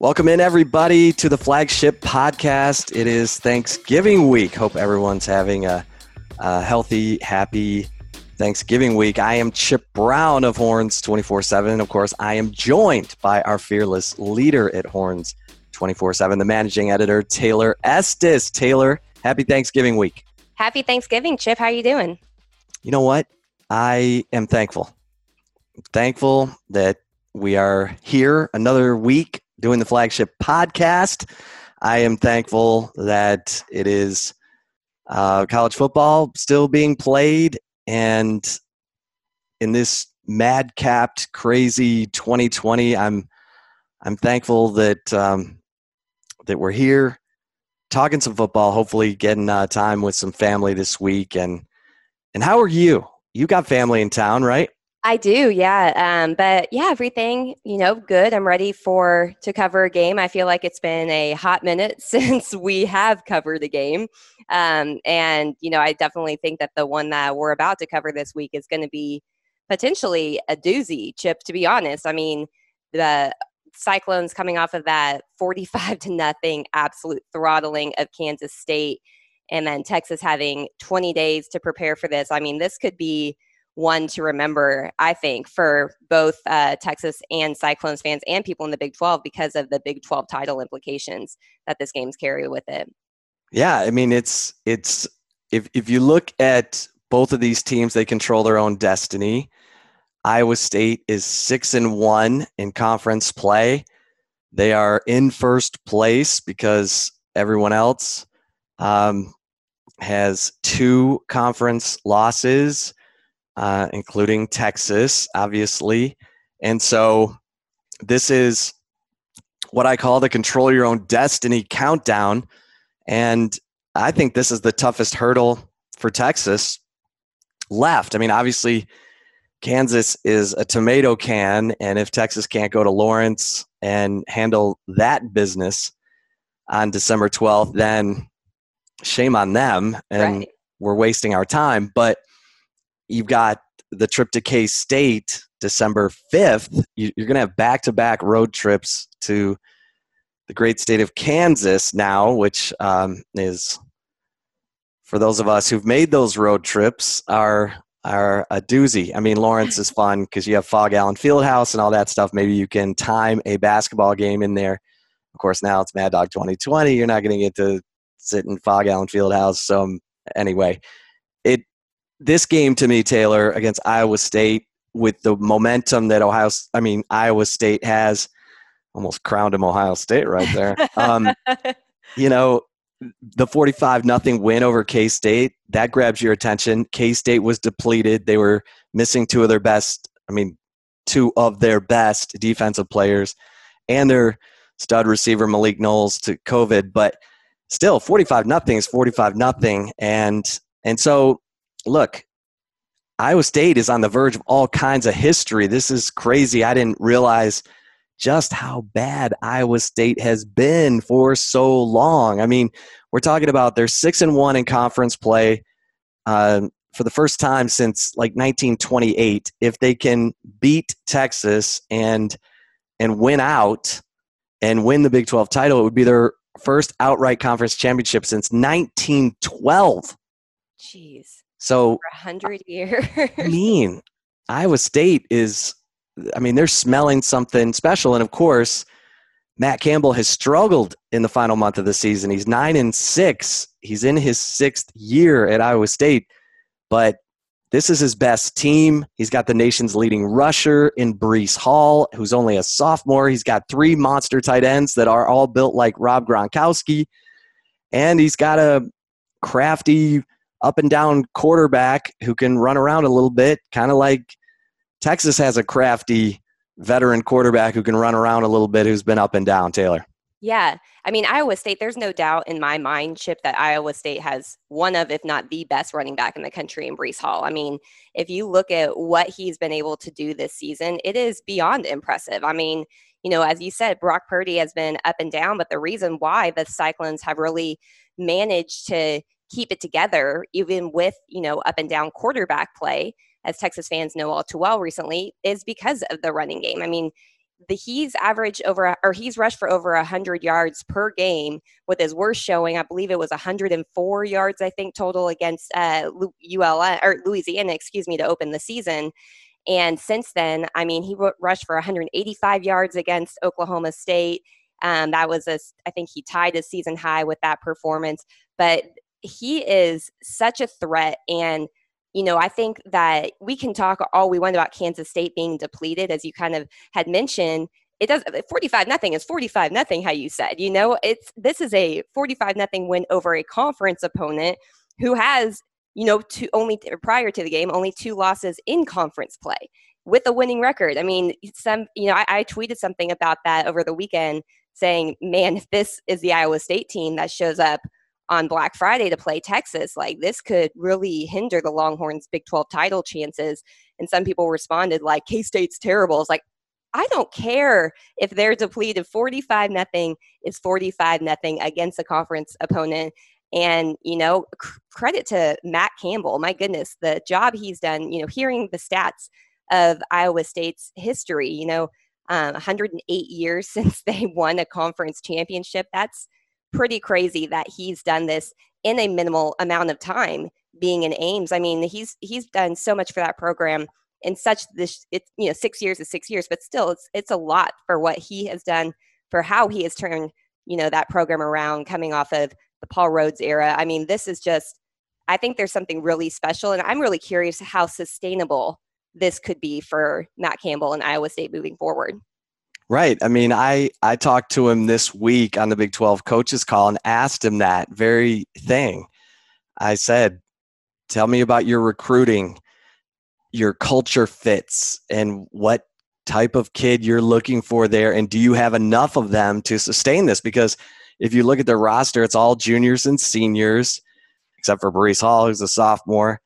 Welcome in, everybody, to the flagship podcast. It is Thanksgiving week. Hope everyone's having a, a healthy, happy Thanksgiving week. I am Chip Brown of Horns 24 7. Of course, I am joined by our fearless leader at Horns 24 7, the managing editor, Taylor Estes. Taylor, happy Thanksgiving week. Happy Thanksgiving, Chip. How are you doing? You know what? I am thankful. Thankful that we are here another week doing the flagship podcast. I am thankful that it is uh, college football still being played, and in this mad-capped, crazy 2020, I'm I'm thankful that um, that we're here talking some football. Hopefully, getting uh, time with some family this week. And and how are you? You got family in town, right? I do, yeah. Um, but yeah, everything, you know, good. I'm ready for to cover a game. I feel like it's been a hot minute since we have covered a game. Um, and, you know, I definitely think that the one that we're about to cover this week is going to be potentially a doozy, Chip, to be honest. I mean, the Cyclones coming off of that 45 to nothing absolute throttling of Kansas State and then Texas having 20 days to prepare for this. I mean, this could be one to remember, I think, for both uh, Texas and Cyclones fans and people in the Big 12 because of the Big 12 title implications that this game's carry with it. Yeah, I mean, it's it's if if you look at both of these teams, they control their own destiny. Iowa State is six and one in conference play. They are in first place because everyone else um, has two conference losses uh, including Texas, obviously. And so this is what I call the control your own destiny countdown. And I think this is the toughest hurdle for Texas left. I mean, obviously, Kansas is a tomato can. And if Texas can't go to Lawrence and handle that business on December 12th, then shame on them. And right. we're wasting our time. But you've got the trip to K State December 5th. You're going to have back to back road trips to the great state of Kansas now, which um, is, for those of us who've made those road trips, are are a doozy. I mean, Lawrence is fun because you have Phog Allen Fieldhouse and all that stuff. Maybe you can time a basketball game in there. Of course, now it's Mad Dog 2020. You're not going to get to sit in Phog Allen Fieldhouse. So, um, anyway, it this game to me, Taylor, against Iowa State, with the momentum that Ohio, I mean Iowa State has, almost crowned him Ohio State right there. Um, you know, the 45 nothing win over K State that grabs your attention. K State was depleted; they were missing two of their best. I mean, two of their best defensive players, and their stud receiver Malik Knowles to COVID, but still 45 nothing is 45 nothing and and so look, Iowa State is on the verge of all kinds of history. This is crazy. I didn't realize just how bad Iowa State has been for so long. I mean, we're talking about they're six and one in conference play uh, for the first time since like 1928. If they can beat Texas and and win out and win the Big 12 title, it would be their first outright conference championship since 1912. Jeez. So a hundred years. I mean, Iowa State is. I mean, they're smelling something special, and of course, Matt Campbell has struggled in the final month of the season. He's nine and six. He's in his sixth year at Iowa State, but this is his best team. He's got the nation's leading rusher in Breece Hall, who's only a sophomore. He's got three monster tight ends that are all built like Rob Gronkowski. And he's got a crafty up and down quarterback who can run around a little bit, kind of like Texas has a crafty veteran quarterback who can run around a little bit who's been up and down, Taylor. Yeah. I mean, Iowa State, there's no doubt in my mind, Chip, that Iowa State has one of, if not the best running back in the country in Breece Hall. I mean, if you look at what he's been able to do this season, it is beyond impressive. I mean, you know, as you said, Brock Purdy has been up and down, but the reason why the Cyclones have really managed to keep it together, even with, you know, up and down quarterback play, as Texas fans know all too well recently, is because of the running game. I mean, the he's averaged over or he's rushed for over 100 yards per game with his worst showing. I believe it was 104 yards i think total against uh ul or louisiana excuse me to open the season. And since then i mean he rushed for 185 yards against oklahoma state. Um, that was a i think he tied his season high with that performance. But he is such a threat and you know, I think that we can talk all we want about Kansas State being depleted, as you kind of had mentioned. It does uh, 45 nothing is 45 nothing, how you said. You know, it's this is a 45 nothing win over a conference opponent who has, you know, two only prior to the game, only two losses in conference play with a winning record. I mean, some, you know, I, I tweeted something about that over the weekend saying, man, if this is the Iowa State team that shows up on Black Friday to play Texas. Like this could really hinder the Longhorns' Big 12 title chances. And some people responded like K State's terrible. It's like I don't care if they're depleted 45 nothing is 45 nothing against a conference opponent. And, you know, c- credit to Matt Campbell. My goodness, the job he's done, you know, hearing the stats of Iowa State's history, you know, um, 108 years since they won a conference championship. That's pretty crazy that he's done this in a minimal amount of time being in Ames. I mean, he's he's done so much for that program in such this it's you know six years is six years, but still it's it's a lot for what he has done for how he has turned you know that program around coming off of the Paul Rhodes era. I mean, this is just I think there's something really special, and I'm really curious how sustainable this could be for Matt Campbell and Iowa State moving forward. Right. I mean, I I talked to him this week on the Big 12 coaches call and asked him that very thing. I said, "Tell me about your recruiting, your culture fits and what type of kid you're looking for there and do you have enough of them to sustain this because if you look at their roster, it's all juniors and seniors except for Breece Hall who's a sophomore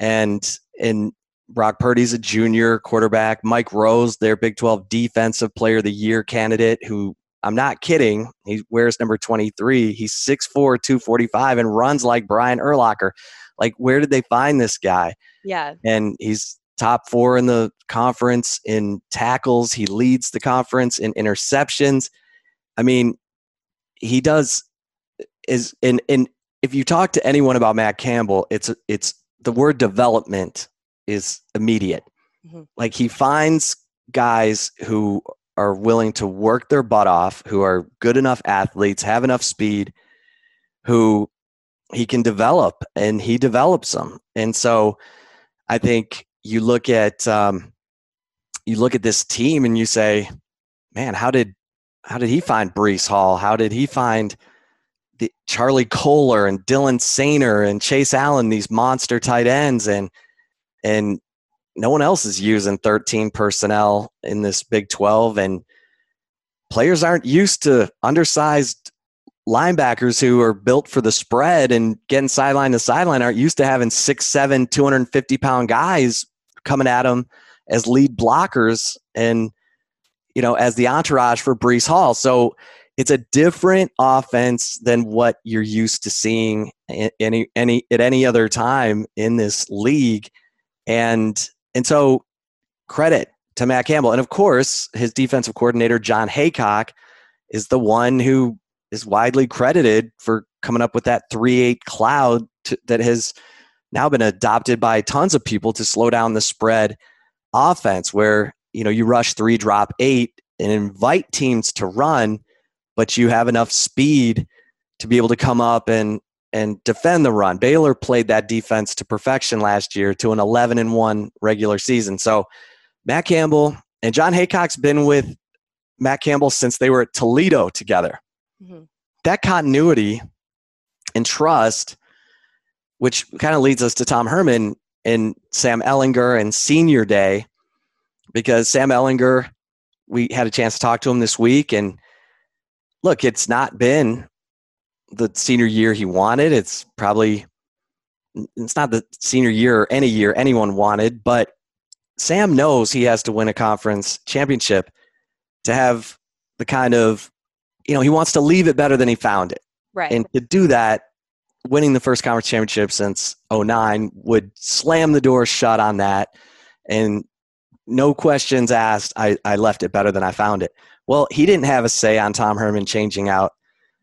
and and Brock Purdy's a junior quarterback. Mike Rose, their Big 12 Defensive Player of the Year candidate, who I'm not kidding. He wears number 23. He's 6'4, 245, and runs like Brian Urlacher. Like, where did they find this guy? Yeah. And he's top four in the conference in tackles. He leads the conference in interceptions. I mean, he does is in in if you talk to anyone about Matt Campbell, it's it's the word development is immediate. Mm-hmm. Like he finds guys who are willing to work their butt off, who are good enough athletes, have enough speed, who he can develop, and he develops them. And so, I think you look at um, you look at this team and you say, "Man, how did how did he find Breece Hall? How did he find?" The, Charlie Kolar and Dylan Soehner and Chase Allen, these monster tight ends, and and no one else is using 13 personnel in this Big 12 and players aren't used to undersized linebackers who are built for the spread and getting sideline to sideline aren't used to having six, seven, 250 pound guys coming at them as lead blockers and, you know, as the entourage for Breece Hall. So it's a different offense than what you're used to seeing any, any, at any other time in this league. And and so credit to Matt Campbell. And of course, his defensive coordinator, Jon Heacock, is the one who is widely credited for coming up with that 3 8 cloud to, that has now been adopted by tons of people to slow down the spread offense, where you know you rush three, drop eight, and invite teams to run, but you have enough speed to be able to come up and and defend the run. Baylor played that defense to perfection last year to an 11 and 1 regular season. So Matt Campbell and Jon Heacock's been with Matt Campbell since they were at Toledo together. Mm-hmm. That continuity and trust which kind of leads us to Tom Herman and Sam Ehlinger and senior day, because Sam Ehlinger, we had a chance to talk to him this week. And look, it's not been the senior year he wanted. It's probably, it's not the senior year or any year anyone wanted, but Sam knows he has to win a conference championship to have the kind of, you know, he wants to leave it better than he found it. Right. And to do that, winning the first conference championship since 09 would slam the door shut on that. And no questions asked, I, I left it better than I found it. Well, he didn't have a say on Tom Herman changing out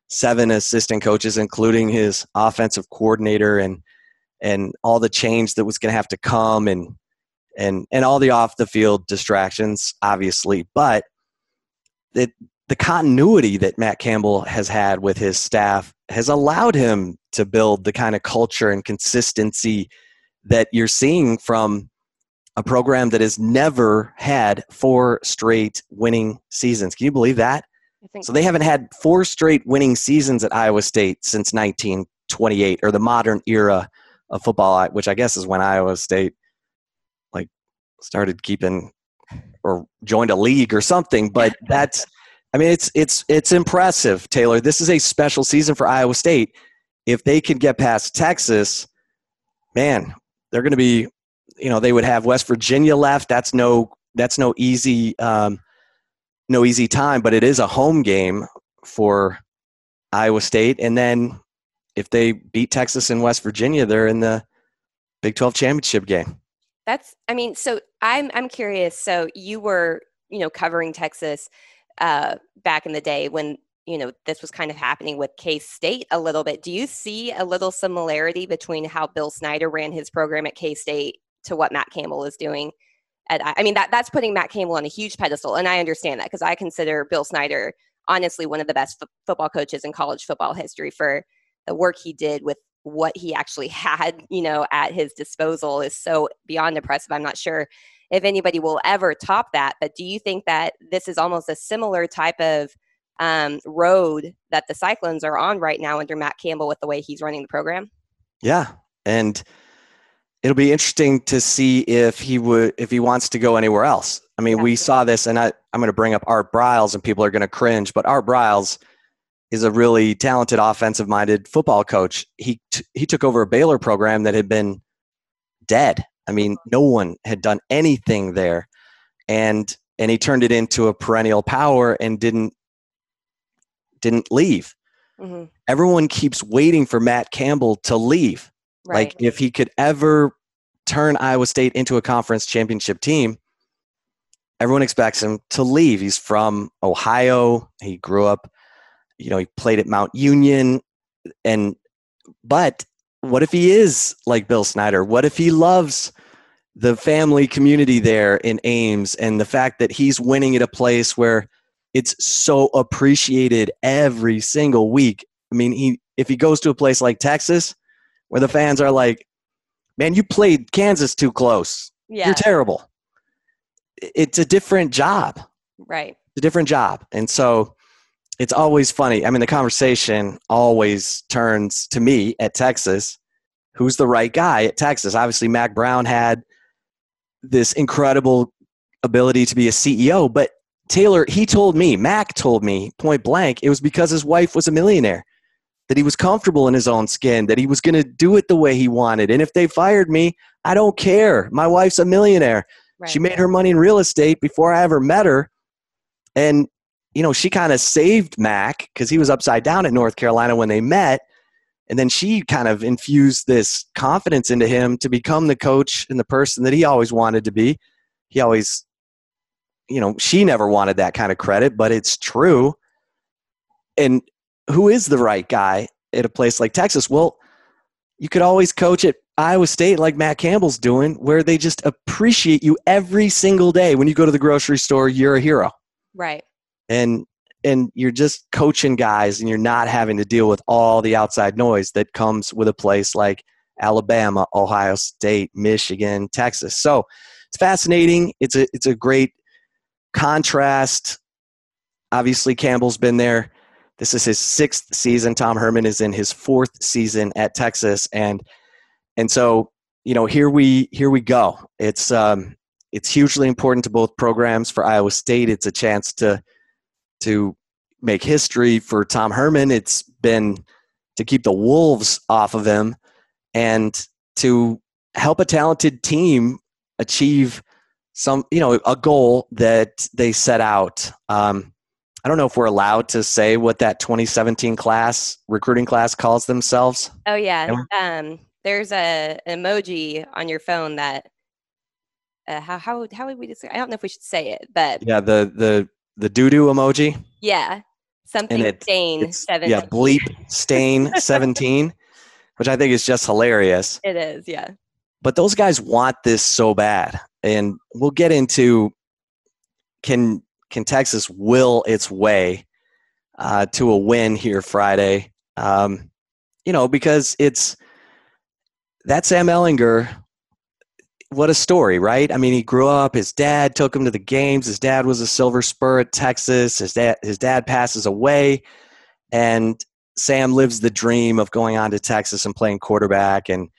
seven assistant coaches, including his offensive coordinator and and all the change that was going to have to come and and and all the off the field distractions, obviously. But it, the continuity that Matt Campbell has had with his staff has allowed him to build the kind of culture and consistency that you're seeing from a program that has never had four straight winning seasons. Can you believe that? So they haven't had four straight winning seasons at Iowa State since 1928 or the modern era of football, which I guess is when Iowa State like started keeping or joined a league or something. But that's, I mean, it's it's it's impressive, Taylor. This is a special season for Iowa State. If they can get past Texas, man, they're going to be, you know, they would have West Virginia left. That's no that's no easy um, no easy time, but it is a home game for Iowa State. And then if they beat Texas and West Virginia, they're in the Big 12 championship game. That's, I mean, so I'm, I'm curious. So you were, you know, covering Texas uh, back in the day when, you know, this was kind of happening with K State a little bit. Do you see a little similarity between how Bill Snyder ran his program at K State to what Matt Campbell is doing at, I mean, that that's putting Matt Campbell on a huge pedestal, and I understand that because I consider Bill Snyder honestly one of the best f- football coaches in college football history for the work he did with what he actually had, you know, at his disposal is so beyond impressive. I'm not sure if anybody will ever top that, but do you think that this is almost a similar type of um, road that the Cyclones are on right now under Matt Campbell with the way he's running the program? Yeah, and it'll be interesting to see if he would if he wants to go anywhere else. I mean, yeah. we saw this, and I, I'm going to bring up Art Briles, and people are going to cringe, but Art Briles is a really talented offensive-minded football coach. He t- he took over a Baylor program that had been dead. I mean, no one had done anything there, and and he turned it into a perennial power and didn't didn't leave. Mm-hmm. Everyone keeps waiting for Matt Campbell to leave Right. Like if he could ever turn Iowa State into a conference championship team, everyone expects him to leave. He's from Ohio. He grew up, you know, he played at Mount Union and but what if he is like Bill Snyder? What if he loves the family community there in Ames and the fact that he's winning at a place where it's so appreciated every single week? I mean, he if he goes to a place like Texas, where the fans are like, man, you played Kansas too close. Yeah. You're terrible. It's a different job. Right. It's a different job. And so it's always funny. I mean, the conversation always turns to me at Texas. Who's the right guy at Texas? Obviously, Mack Brown had this incredible ability to be a CEO, but Taylor, he told me, Mack told me point blank, it was because his wife was a millionaire that he was comfortable in his own skin, that he was going to do it the way he wanted. And if they fired me, I don't care. My wife's a millionaire. Right. She made her money in real estate before I ever met her. And, you know, she kind of saved Mack because he was upside down at North Carolina when they met. And then she kind of infused this confidence into him to become the coach and the person that he always wanted to be. He always, you know, she never wanted that kind of credit, but it's true. And who is the right guy at a place like Texas? Well, you could always coach at Iowa State like Matt Campbell's doing, where they just appreciate you every single day. When you go to the grocery store, you're a hero. Right. And and you're just coaching guys and you're not having to deal with all the outside noise that comes with a place like Alabama, Ohio State, Michigan, Texas. So it's fascinating. It's a it's a great contrast. Obviously, Campbell's been there this is his sixth season. Tom Herman is in his fourth season at Texas, and and so you know here we here we go. It's um, it's hugely important to both programs. For Iowa State, it's a chance to to make history. For Tom Herman, it's been to keep the wolves off of him and to help a talented team achieve some you know a goal that they set out um, i don't know if we're allowed to say what that 2017 class recruiting class calls themselves. Oh yeah. Um, there's a emoji on your phone that uh, how how how would we just i don't know if we should say it but yeah the the the doo-doo emoji? Yeah something it, stain 17 yeah bleep stain 17 which i think is just hilarious. It is yeah. But those guys want this so bad. And we'll get into can can texas will its way uh, to a win here friday? Um, you know because it's that sam Ehlinger. what a story right? I mean he grew up his dad took him to the games. His dad was a silver spur at texas. His dad his dad passes away and sam lives the dream of going on to texas and playing quarterback and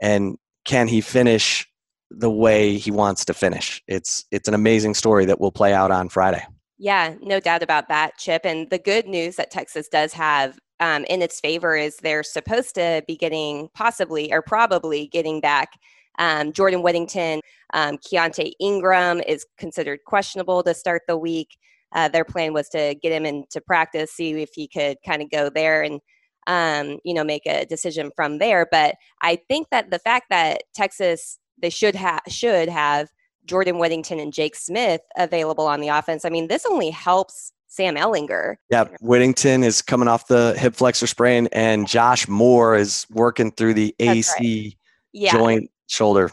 and can he finish the way he wants to finish? It's it's an amazing story that will play out on Friday. Yeah, no doubt about that, Chip. And the good news that Texas does have um, in its favor is they're supposed to be getting possibly or probably getting back um, Jordan Whittington. Um, Keaontay Ingram is considered questionable to start the week. Uh, their plan was to get him into practice, see if he could kind of go there and um, you know, make a decision from there. But I think that the fact that Texas they should have should have Jordan Whittington and Jake Smith available on the offense. I mean, this only helps Sam Ehlinger. Yeah, Whittington is coming off the hip flexor sprain, and Josh Moore is working through the That's AC right. yeah. joint shoulder.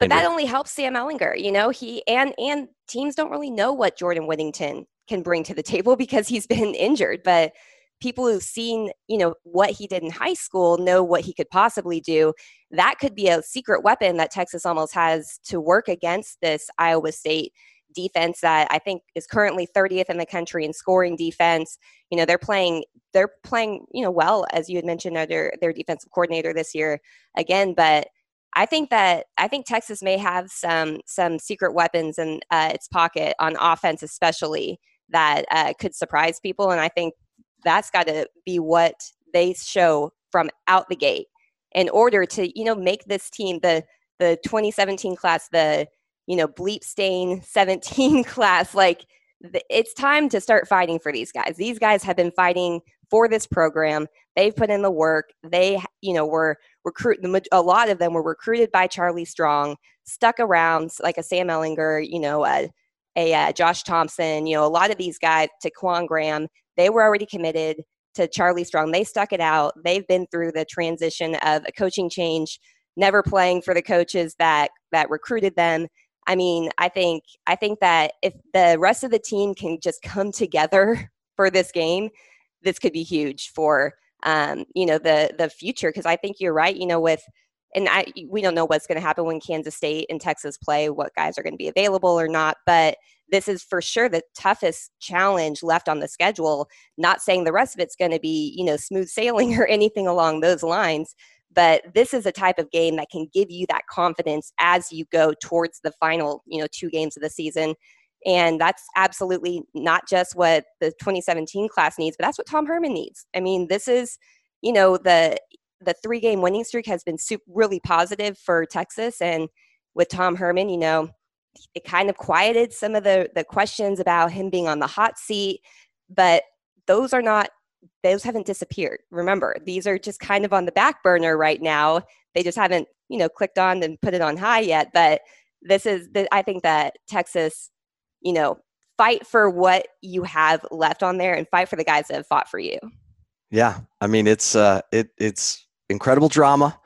But that only helps Sam Ehlinger. You know, he and and teams don't really know what Jordan Whittington can bring to the table because he's been injured. But people who've seen you know what he did in high school know what he could possibly do that could be a secret weapon that texas almost has to work against this iowa state defense that i think is currently 30th in the country in scoring defense you know they're playing they're playing you know well as you had mentioned under their defensive coordinator this year again but I think that I think Texas may have some some secret weapons in uh, its pocket on offense, especially that uh, could surprise people. And I think that's got to be what they show from out the gate in order to you know make this team the the 2017 class the you know bleep stain 17 class like it's time to start fighting for these guys. These guys have been fighting for this program. They've put in the work. They you know were recruit a lot of them were recruited by charlie strong stuck around like a sam ehlinger you know a, a, a josh thompson you know a lot of these guys Ta'Quon Graham they were already committed to Charlie Strong. They stuck it out. They've been through the transition of a coaching change, never playing for the coaches that that recruited them. I mean, I think I think that if the rest of the team can just come together for this game, this could be huge for um, you know the the future. Because I think you're right. You know, with and I we don't know what's going to happen when Kansas State and Texas play, what guys are going to be available or not, but this is for sure the toughest challenge left on the schedule. Not saying the rest of it's going to be, you know, smooth sailing or anything along those lines, but this is a type of game that can give you that confidence as you go towards the final, you know, two games of the season. And that's absolutely not just what the 2017 class needs, but that's what Tom Herman needs. I mean, this is, you know, the the three game winning streak has been super, really positive for Texas, and with Tom Herman, you know, it kind of quieted some of the the questions about him being on the hot seat but those are not those haven't disappeared. Remember these are just kind of on the back burner right now. They just haven't you know clicked on and put it on high yet but this is the, i think that texas you know fight for what you have left on there and fight for the guys that have fought for you. Yeah i mean it's uh it it's incredible drama.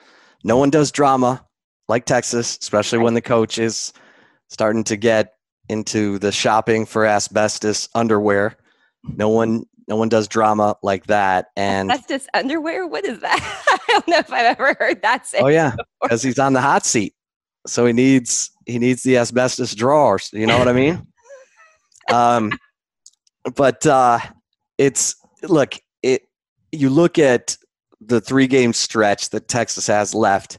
No one does drama like texas especially when the coach is starting to get into the shopping for asbestos underwear. No one no one does drama like that. And asbestos underwear? What is that? I don't know if I've ever heard that say. Oh yeah, because he's on the hot seat, so he needs he needs the asbestos drawers. You know what I mean? um, but uh, it's look it. You look at the three game stretch that Texas has left.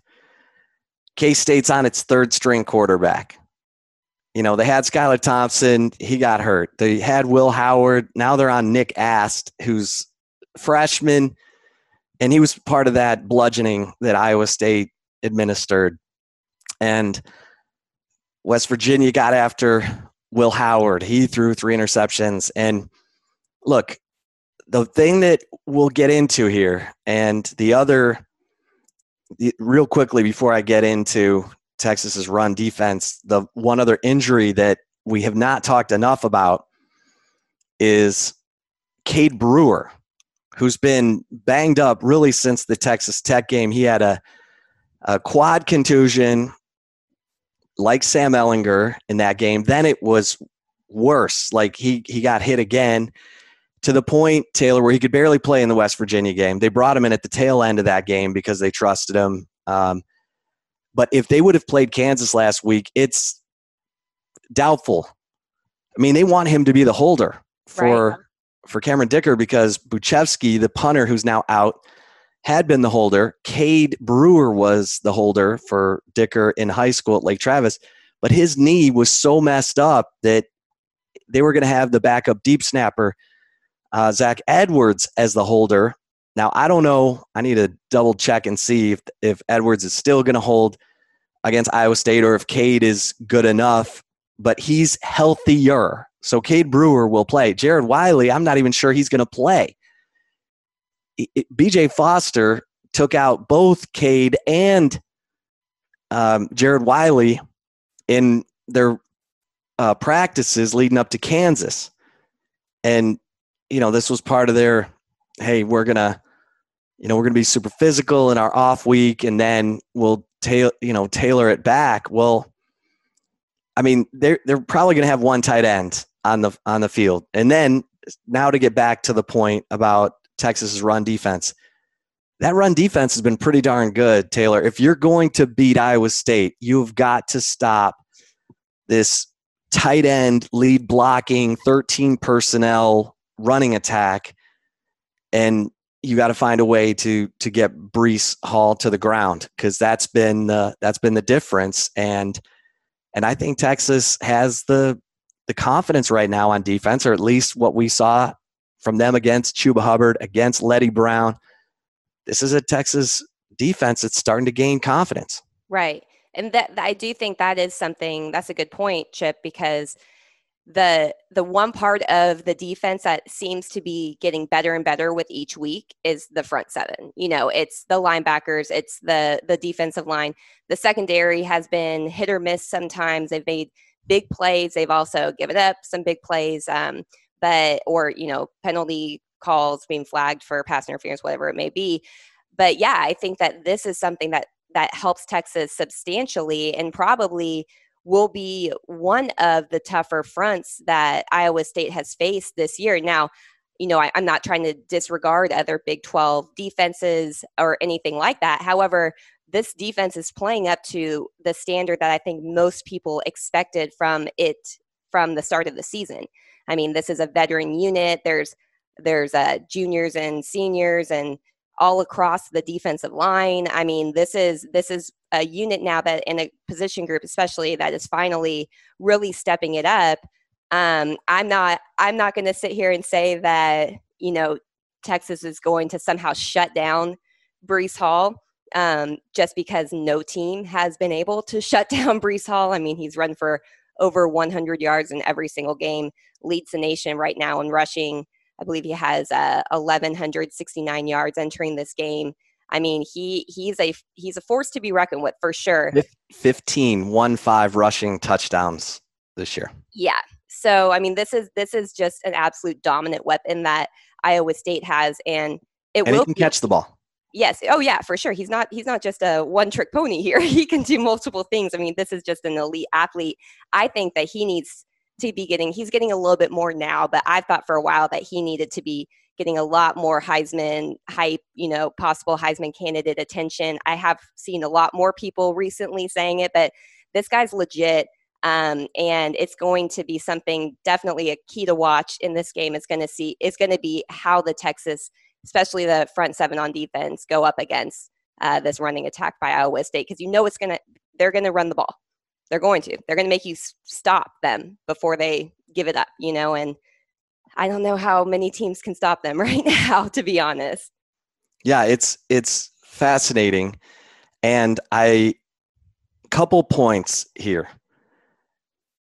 K State's on its third string quarterback. You know, they had Skylar Thompson, he got hurt. They had Will Howard. Now they're on Nick Ast, who's freshman, and he was part of that bludgeoning that Iowa State administered. And West Virginia got after Will Howard. He threw three interceptions. And look, the thing that we'll get into here, and the other, real quickly before I get into Texas's run defense, the one other injury that we have not talked enough about is Cade Brewer, who's been banged up really since the Texas Tech game. He had a, a quad contusion like Sam Ehlinger in that game. Then it was worse. Like he he got hit again to the point, Taylor, where he could barely play in the West Virginia game. They brought him in at the tail end of that game because they trusted him. Um, but if they would have played Kansas last week, it's doubtful. I mean, they want him to be the holder for right. for Cameron Dicker because Bujcevski, the punter who's now out, had been the holder. Cade Brewer was the holder for Dicker in high school at Lake Travis, but his knee was so messed up that they were going to have the backup deep snapper, uh, Zach Edwards, as the holder. Now, I don't know. I need to double check and see if, if Edwards is still going to hold against Iowa State or if Cade is good enough, but he's healthier. So Cade Brewer will play. Jared Wiley, I'm not even sure he's going to play. BJ Foster took out both Cade and um, Jared Wiley in their uh, practices leading up to Kansas. And, you know, this was part of their, hey, we're to, you know, we're to be super physical in our off week and then we'll tail, you know, tailor it back. Well, I mean, they're they're probably to have one tight end on the on the field, and then now to get back to the point about Texas's run defense, that run defense has been pretty darn good, Taylor. If you're going to beat Iowa State, you've got to stop this tight end lead blocking 13 personnel running attack and you got to find a way to to get Breece Hall to the ground because that's been the that's been the difference and and I think Texas has the the confidence right now on defense or at least what we saw from them against Chuba Hubbard against Leddie Brown. This is a Texas defense that's starting to gain confidence. Right and that I do think that is something that's a good point Chip because the the one part of the defense that seems to be getting better and better with each week is the front seven. You know, it's the linebackers, it's the the defensive line. The secondary has been hit or miss sometimes. They've made big plays. They've also given up some big plays, um, but or you know penalty calls being flagged for pass interference, whatever it may be. But yeah, I think that this is something that that helps Texas substantially and probably will be one of the tougher fronts that Iowa State has faced this year. Now, you know, I, am not trying to disregard other Big 12 defenses or anything like that. However, this defense is playing up to the standard that I think most people expected from it from the start of the season. I mean, this is a veteran unit. There's there's uh, juniors and seniors and all across the defensive line. I mean, this is this is a unit now that in a position group, especially that is finally really stepping it up. Um, I'm not I'm not going to sit here and say that you know Texas is going to somehow shut down Breece Hall um, just because no team has been able to shut down Breece Hall. I mean, he's run for over 100 yards in every single game, leads the nation right now in rushing. I believe he has uh, 1,169 yards entering this game. I mean, he he's a he's a force to be reckoned with for sure. 15 one five rushing touchdowns this year. Yeah. So I mean, this is this is just an absolute dominant weapon that Iowa State has, and it and will he can catch the ball. Yes. Oh yeah, for sure. He's not he's not just a one trick pony here. he can do multiple things. I mean, this is just an elite athlete. I think that he needs to be getting he's getting a little bit more now, but I've thought for a while that he needed to be getting a lot more Heisman hype, you know, possible Heisman candidate attention. I have seen a lot more people recently saying it, but this guy's legit. Um, and it's going to be something definitely a key to watch in this game. Is going to see is going to be how the Texas, especially the front seven on defense, go up against uh, this running attack by Iowa State because you know it's going to they're going to run the ball. They're going to. They're going to make you stop them before they give it up, you know, and I don't know how many teams can stop them right now to be honest. Yeah, it's it's fascinating and I couple points here.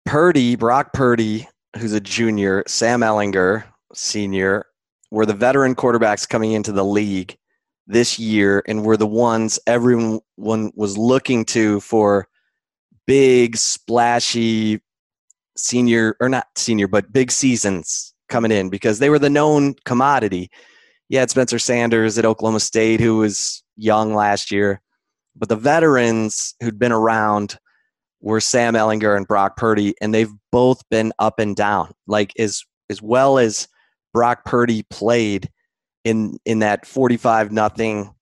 Purdy, Brock Purdy, who's a junior, Sam Ehlinger, senior, were the veteran quarterbacks coming into the league this year and were the ones everyone was looking to for big, splashy senior, or not senior, but big seasons coming in because they were the known commodity. You had Spencer Sanders at Oklahoma State, who was young last year. But the veterans who'd been around were Sam Ehlinger and Brock Purdy, and they've both been up and down. Like as as well as Brock Purdy played in in that 45 nothing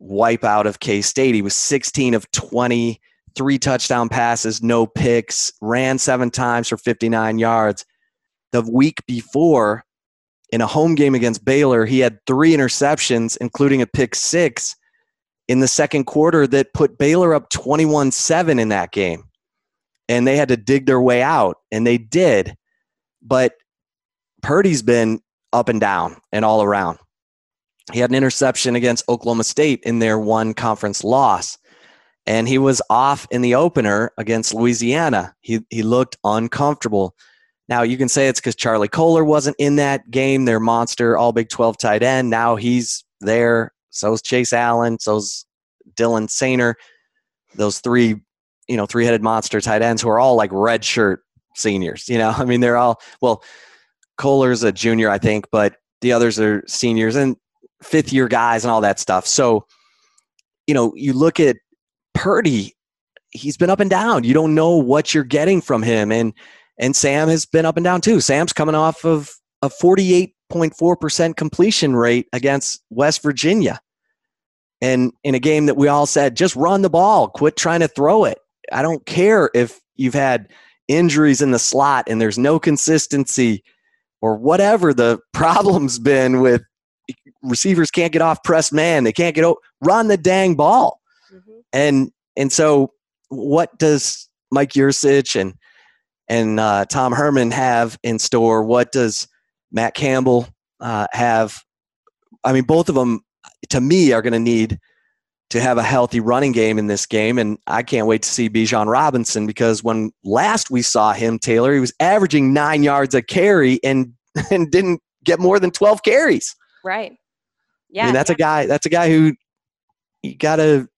wipeout of K State. He was 16 of 20, three touchdown passes, no picks, ran seven times for 59 yards. The week before, in a home game against Baylor, he had three interceptions, including a pick six in the second quarter that put Baylor up 21 7 in that game. And they had to dig their way out, and they did. But Purdy's been up and down and all around. He had an interception against Oklahoma State in their one conference loss. And he was off in the opener against Louisiana. He, he looked uncomfortable. Now, you can say it's because Charlie Kolar wasn't in that game, their monster, all Big 12 tight end. Now he's there. So's Chase Allen. So's Dylan Soehner. Those three, you know, three headed monster tight ends who are all like red shirt seniors. You know, I mean, they're all, well, Kolar's a junior, I think, but the others are seniors and fifth year guys and all that stuff. So, you know, you look at Purdy, he's been up and down. You don't know what you're getting from him. And and Sam has been up and down too. Sam's coming off of a 48.4% completion rate against West Virginia. And in a game that we all said, just run the ball, quit trying to throw it. I don't care if you've had injuries in the slot and there's no consistency or whatever the problem's been with receivers can't get off press man, they can't get out, run the dang ball. Mm-hmm. And and so what does Mike Yurcich and and uh, Tom Herman have in store? What does Matt Campbell uh, have? I mean, both of them to me are going to need to have a healthy running game in this game. And I can't wait to see Bijan Robinson because when last we saw him, Taylor, he was averaging nine yards a carry and and didn't get more than 12 carries. Right. Yeah. I mean, that's yeah. a guy, that's a guy who you got to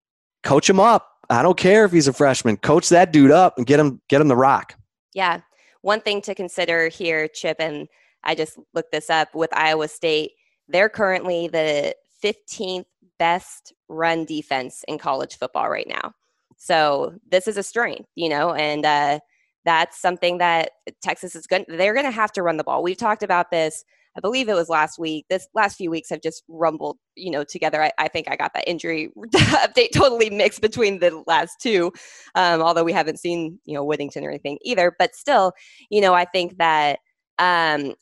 coach him up. I don't care if he's a freshman. Coach that dude up and get him get him the rock. Yeah. One thing to consider here, Chip, and I just looked this up with Iowa State. They're currently the 15th best run defense in college football right now. So this is a strength, you know, and uh, that's something that Texas is going. They're going to have to run the ball. We've talked about this. I believe it was last week. This last few weeks have just rumbled, you know, together. I, I think I got that injury update totally mixed between the last two, um, although we haven't seen, you know, Whittington or anything either. But still, you know, I think that um,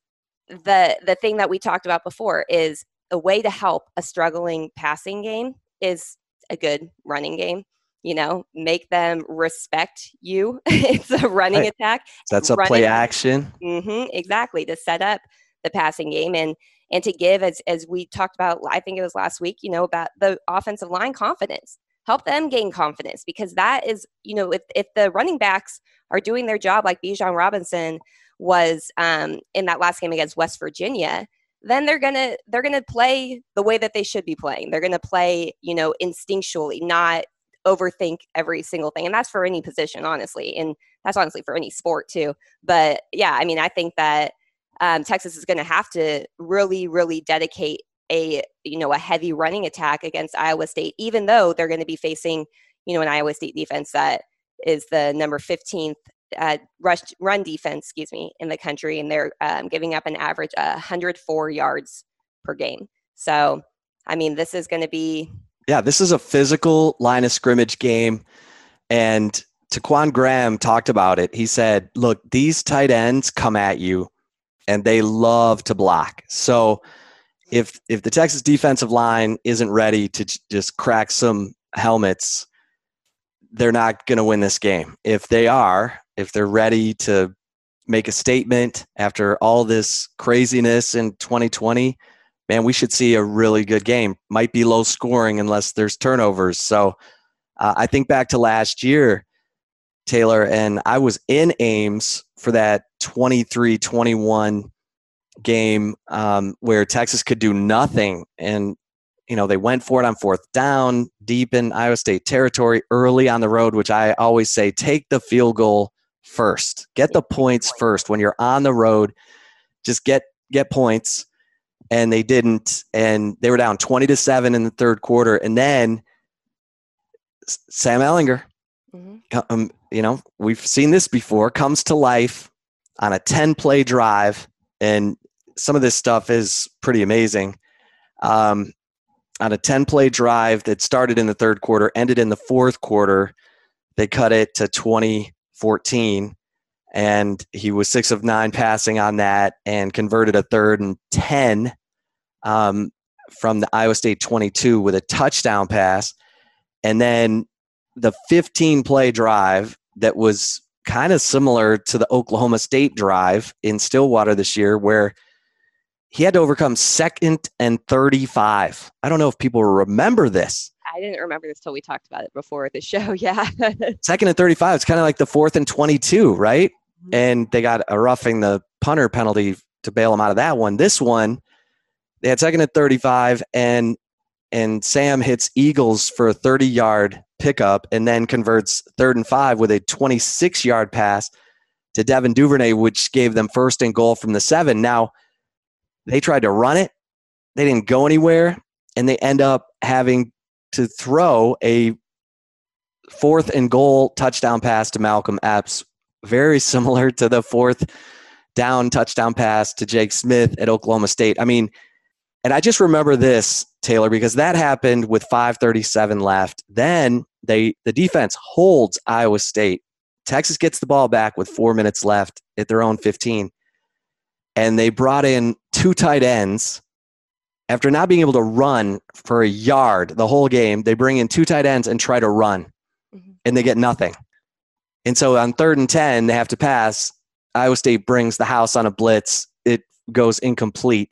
the the thing that we talked about before is a way to help a struggling passing game is a good running game you know make them respect you it's a running right. attack that's a play action mm-hmm, exactly to set up the passing game and and to give as as we talked about i think it was last week you know about the offensive line confidence help them gain confidence because that is you know if, if the running backs are doing their job like Bijan Robinson was um, in that last game against West Virginia then they're gonna they're gonna play the way that they should be playing. They're gonna play, you know, instinctually, not overthink every single thing. And that's for any position, honestly. And that's honestly for any sport too. But yeah, I mean, I think that um, Texas is going to have to really, really dedicate a you know a heavy running attack against Iowa State, even though they're going to be facing you know an Iowa State defense that is the number 15th uh, rush run defense, excuse me, in the country, and they're um, giving up an average uh, 104 yards per game. So, I mean, this is going to be yeah, this is a physical line of scrimmage game, and Ta'Quon Graham talked about it. He said, "Look, these tight ends come at you, and they love to block. So." If, if the Texas defensive line isn't ready to j- just crack some helmets, they're not going to win this game. If they are, if they're ready to make a statement after all this craziness in 2020, man, we should see a really good game. Might be low scoring unless there's turnovers. So uh, I think back to last year, Taylor, and I was in Ames for that 23 21 game um, where Texas could do nothing. And, you know, they went for it on fourth down, deep in Iowa State territory, early on the road, which I always say take the field goal first. Get the points first. When you're on the road, just get get points. And they didn't, and they were down 20 to 7 in the third quarter. And then Sam Ehlinger, mm-hmm. um, you know, we've seen this before, comes to life on a 10 play drive. And some of this stuff is pretty amazing. Um, on a 10 play drive that started in the third quarter, ended in the fourth quarter, they cut it to 2014. And he was six of nine passing on that and converted a third and 10 um, from the Iowa State 22 with a touchdown pass. And then the 15 play drive that was kind of similar to the Oklahoma State drive in Stillwater this year, where he had to overcome second and 35. I don't know if people remember this. I didn't remember this till we talked about it before the show. Yeah. second and 35. It's kind of like the fourth and 22, right? Mm-hmm. And they got a roughing the punter penalty to bail them out of that one. This one, they had second and 35, and and Sam hits Eagles for a 30 yard pickup and then converts third and five with a 26 yard pass to Devin Duvernay, which gave them first and goal from the seven. Now, they tried to run it, they didn't go anywhere, and they end up having to throw a fourth and goal touchdown pass to Malcolm Epps, very similar to the fourth down touchdown pass to Jake Smith at Oklahoma State. I mean, and I just remember this, Taylor, because that happened with 537 left. Then they the defense holds Iowa State. Texas gets the ball back with four minutes left at their own 15. And they brought in two tight ends. After not being able to run for a yard the whole game, they bring in two tight ends and try to run. Mm-hmm. And they get nothing. And so on third and 10, they have to pass. Iowa State brings the house on a blitz. It goes incomplete.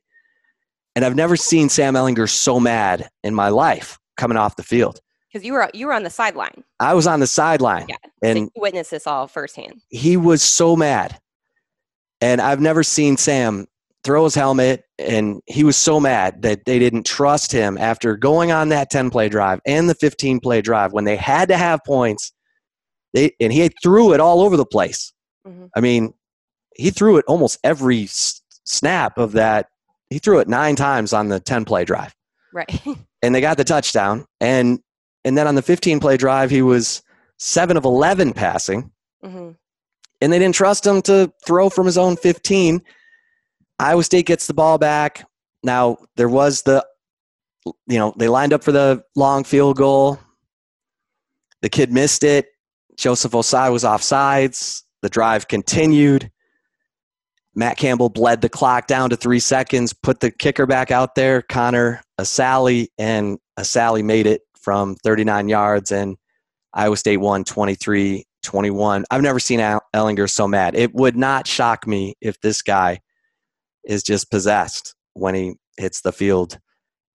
And I've never seen Sam Ehlinger so mad in my life coming off the field. Because you were you were on the sideline. I was on the sideline. Yeah. And so witness this all firsthand. He was so mad. And I've never seen Sam throw his helmet and he was so mad that they didn't trust him after going on that 10 play drive and the 15 play drive when they had to have points. They and he threw it all over the place. Mm-hmm. I mean, he threw it almost every snap of that he threw it nine times on the 10 play drive. Right. and they got the touchdown. And and then on the 15 play drive, he was seven of 11 passing. Mm-hmm. And they didn't trust him to throw from his own 15. Iowa State gets the ball back. Now, there was the, you know, they lined up for the long field goal. The kid missed it. Joseph Ossai was off sides. The drive continued. Matt Campbell bled the clock down to three seconds, put the kicker back out there, Connor Assalley, and Assalley made it from 39 yards, and Iowa State won 23 21. I've never seen Ehlinger so mad. It would not shock me if this guy is just possessed when he hits the field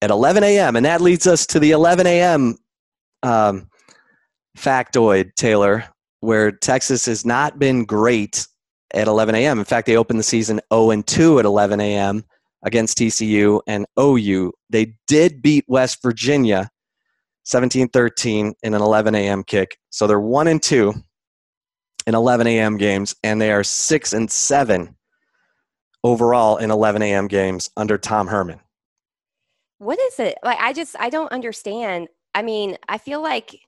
at 11 a.m. And that leads us to the 11 a.m. Um, factoid, Taylor, where Texas has not been great at 11 a.m. In fact, they opened the season 0 and 2 at 11 a.m. against TCU and OU. They did beat West Virginia 17-13 in an 11 a.m. kick. So they're 1 and 2 in 11 a.m. games and they are 6 and 7 overall in 11 a.m. games under Tom Herman. What is it? Like I just I don't understand. I mean, I feel like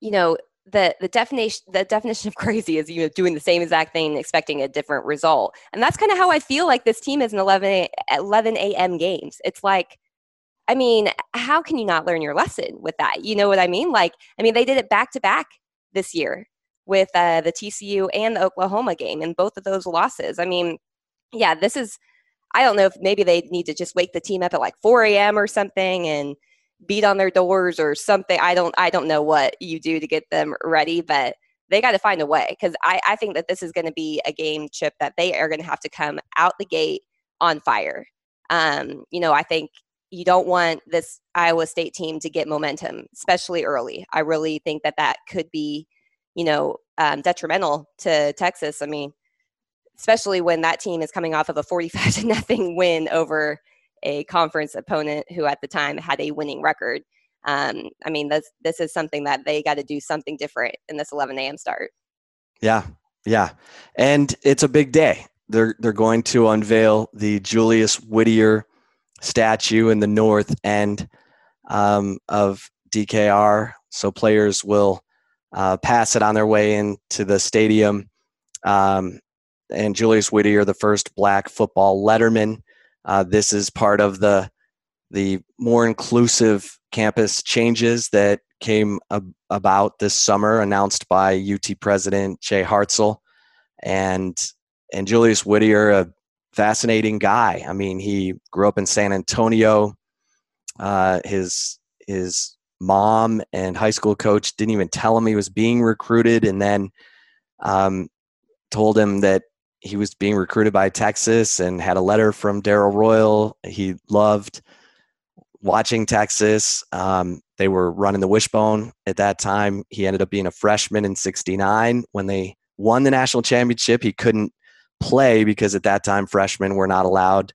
you know, the the definition the definition of crazy is you know doing the same exact thing expecting a different result. And that's kind of how i feel like this team is in 11 a, 11 a.m games. It's like i mean how can you not learn your lesson with that? You know what i mean? Like i mean they did it back to back this year with uh, the tcu and the oklahoma game and both of those losses. I mean yeah this is i don't know if maybe they need to just wake the team up at like 4 a.m or something and beat on their doors or something. I don't I don't know what you do to get them ready, but they got to find a way because I, I think that this is going to be a game chip that they are going to have to come out the gate on fire. Um, you know, I think you don't want this Iowa State team to get momentum, especially early. I really think that that could be, you know, um, detrimental to Texas. I mean, especially when that team is coming off of a 45 to nothing win over a conference opponent who at the time had a winning record. Um, I mean, this this is something that they got to do something different in this 11 a.m. start. Yeah, yeah, and it's a big day. They're they're going to unveil the Julius Whittier statue in the north end um, of DKR. So players will uh, pass it on their way into the stadium. Um, and Julius Whittier, the first black football letterman. Uh, this is part of the the more inclusive campus changes that came ab- about this summer, announced by UT President Jay Hartzell, and and Julius Whittier, a fascinating guy. I mean, he grew up in San Antonio. Uh, his his mom and high school coach didn't even tell him he was being recruited, and then um, told him that he was being recruited by Texas, and had a letter from Darrell Royal. He loved watching Texas. Um, they were running the wishbone at that time. He ended up being a freshman in '69 when they won the national championship. He couldn't play because at that time freshmen were not allowed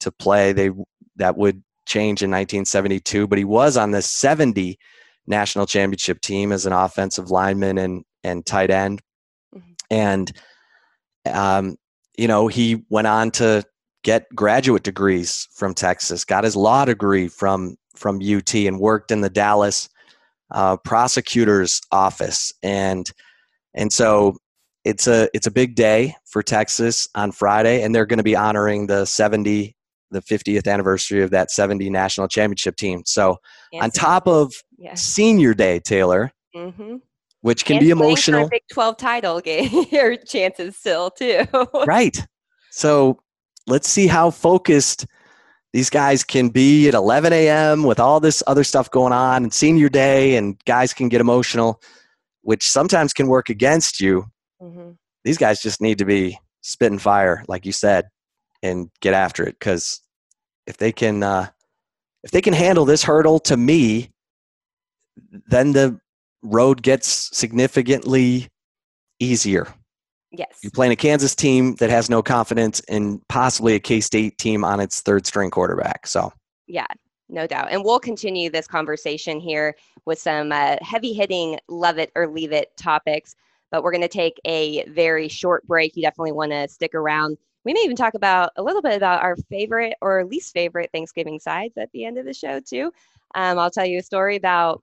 to play. They that would change in 1972, but he was on the 70 national championship team as an offensive lineman and and tight end, mm-hmm. and um, you know he went on to get graduate degrees from Texas, got his law degree from from UT, and worked in the Dallas uh, prosecutor's office, and and so it's a it's a big day for Texas on Friday, and they're going to be honoring the 70 the 50th anniversary of that 70 national championship team. So on top of yeah. Senior Day, Taylor, mm-hmm. Which can and be emotional, Big 12 title game your chances still too. right. So let's see how focused these guys can be at 11 a.m. with all this other stuff going on and Senior Day, and guys can get emotional, which sometimes can work against you Mm-hmm. These guys just need to be spitting fire, like you said, and get after it. Because if they can, uh, if they can handle this hurdle, to me, then the road gets significantly easier. Yes. You're playing a Kansas team that has no confidence in possibly a K State team on its third string quarterback. So, yeah, no doubt. And we'll continue this conversation here with some uh, heavy hitting love it or leave it topics but we're going to take a very short break. You definitely want to stick around. We may even talk about a little bit about our favorite or least favorite Thanksgiving sides at the end of the show, too. Um, I'll tell you a story about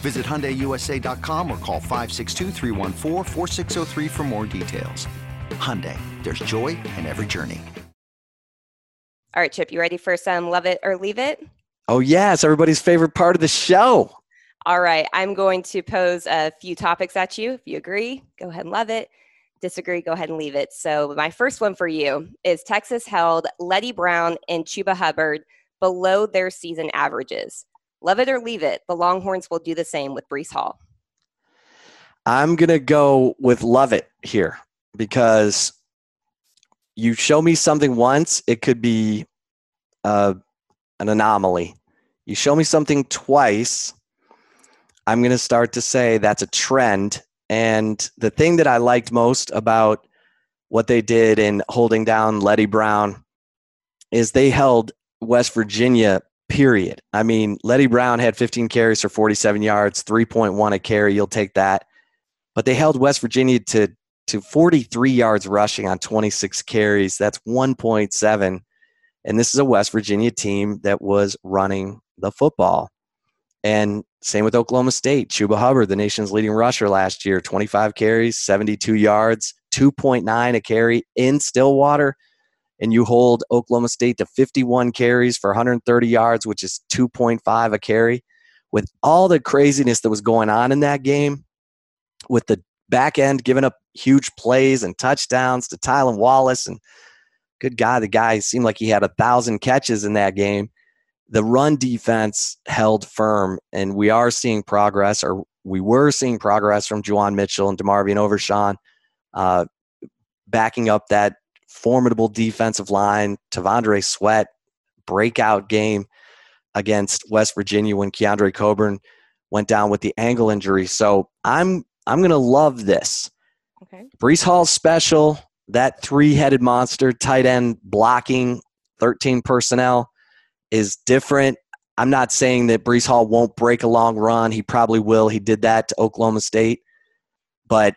Visit HyundaiUSA.com or call 562 for more details. Hyundai, there's joy in every journey. All right, Chip, you ready for some love it or leave it? Oh, yes, everybody's favorite part of the show. All right, I'm going to pose a few topics at you. If you agree, go ahead and love it. Disagree, go ahead and leave it. So, my first one for you is Texas held Leddie Brown and Chuba Hubbard below their season averages. Love it or leave it. The Longhorns will do the same with Breece Hall. I'm going to go with love it here because you show me something once, it could be uh, an anomaly. You show me something twice, I'm going to start to say that's a trend. And the thing that I liked most about what they did in holding down Leddie Brown is they held West Virginia, period. I mean, Leddie Brown had 15 carries for 47 yards, 3.1 a carry. You'll take that. But they held West Virginia to, to 43 yards rushing on 26 carries. That's 1.7. And this is a West Virginia team that was running the football. And same with Oklahoma State. Chuba Hubbard, the nation's leading rusher last year, 25 carries, 72 yards, 2.9 a carry in Stillwater and you hold Oklahoma State to 51 carries for 130 yards, which is 2.5 a carry, with all the craziness that was going on in that game, with the back end giving up huge plays and touchdowns to Tylan Wallace, and good God, the guy seemed like he had a thousand catches in that game. The run defense held firm, and we are seeing progress, or we were seeing progress from Juwan Mitchell and DeMarvion Overshown, uh, backing up that formidable defensive line. T'Vondre Sweat, breakout game against West Virginia when Keondre Coburn went down with the ankle injury. So I'm I'm gonna love this. Okay. Breece Hall special, that three-headed monster, tight end blocking, 13 personnel is different. I'm not saying that Breece Hall won't break a long run. He probably will. He did that to Oklahoma State. But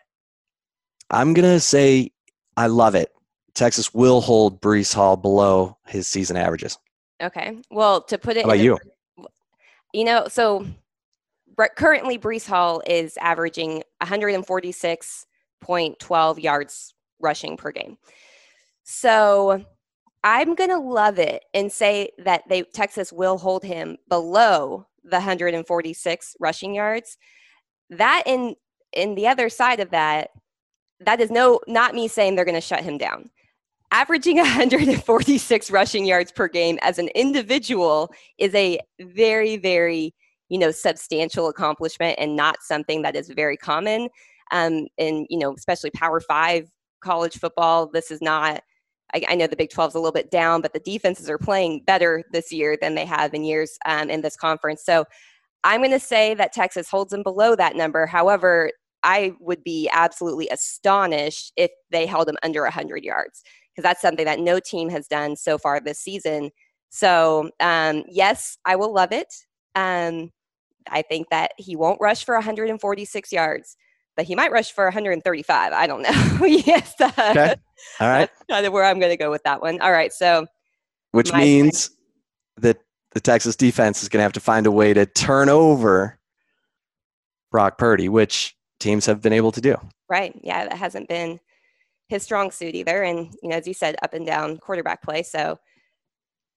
I'm going to say I love it. Texas will hold Breece Hall below his season averages. Okay. Well, to put it, How about you? You know, so currently Breece Hall is averaging 146.12 yards rushing per game. So I'm gonna love it and say that they Texas will hold him below the 146 rushing yards. That in in the other side of that, that is no not me saying they're going to shut him down averaging 146 rushing yards per game as an individual is a very, very, you know, substantial accomplishment and not something that is very common. Um, in, you know, especially Power Five college football, this is not. I, I know the Big 12 is a little bit down, but the defenses are playing better this year than they have in years um, in this conference. So I'm going to say that Texas holds them below that number. However, I would be absolutely astonished if they held them under 100 yards because that's something that no team has done so far this season. So, um, yes, I will love it. Um, I think that he won't rush for 146 yards, but he might rush for 135. I don't know. yes. Uh, okay. All right. That's kind of where I'm going to go with that one. All right. So, which means that the Texas defense is going to have to find a way to turn over Brock Purdy, which teams have been able to do. Right. Yeah. That hasn't been his strong suit either. And, you know, as you said, up and down quarterback play. So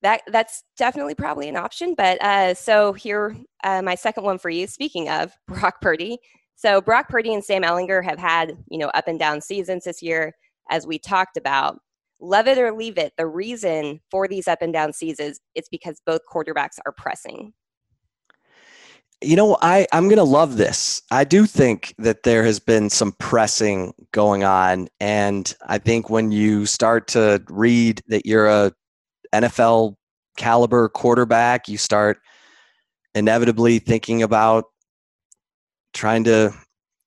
that that's definitely probably an option. But uh, so here, uh, my second one for you, speaking of Brock Purdy. So Brock Purdy and Sam Ehlinger have had, you know, up and down seasons this year, as we talked about. Love it or leave it. The reason for these up and down seasons, it's because both quarterbacks are pressing you know, I, I'm going to love this. I do think that there has been some pressing going on. And I think when you start to read that you're a NFL caliber quarterback, you start inevitably thinking about trying to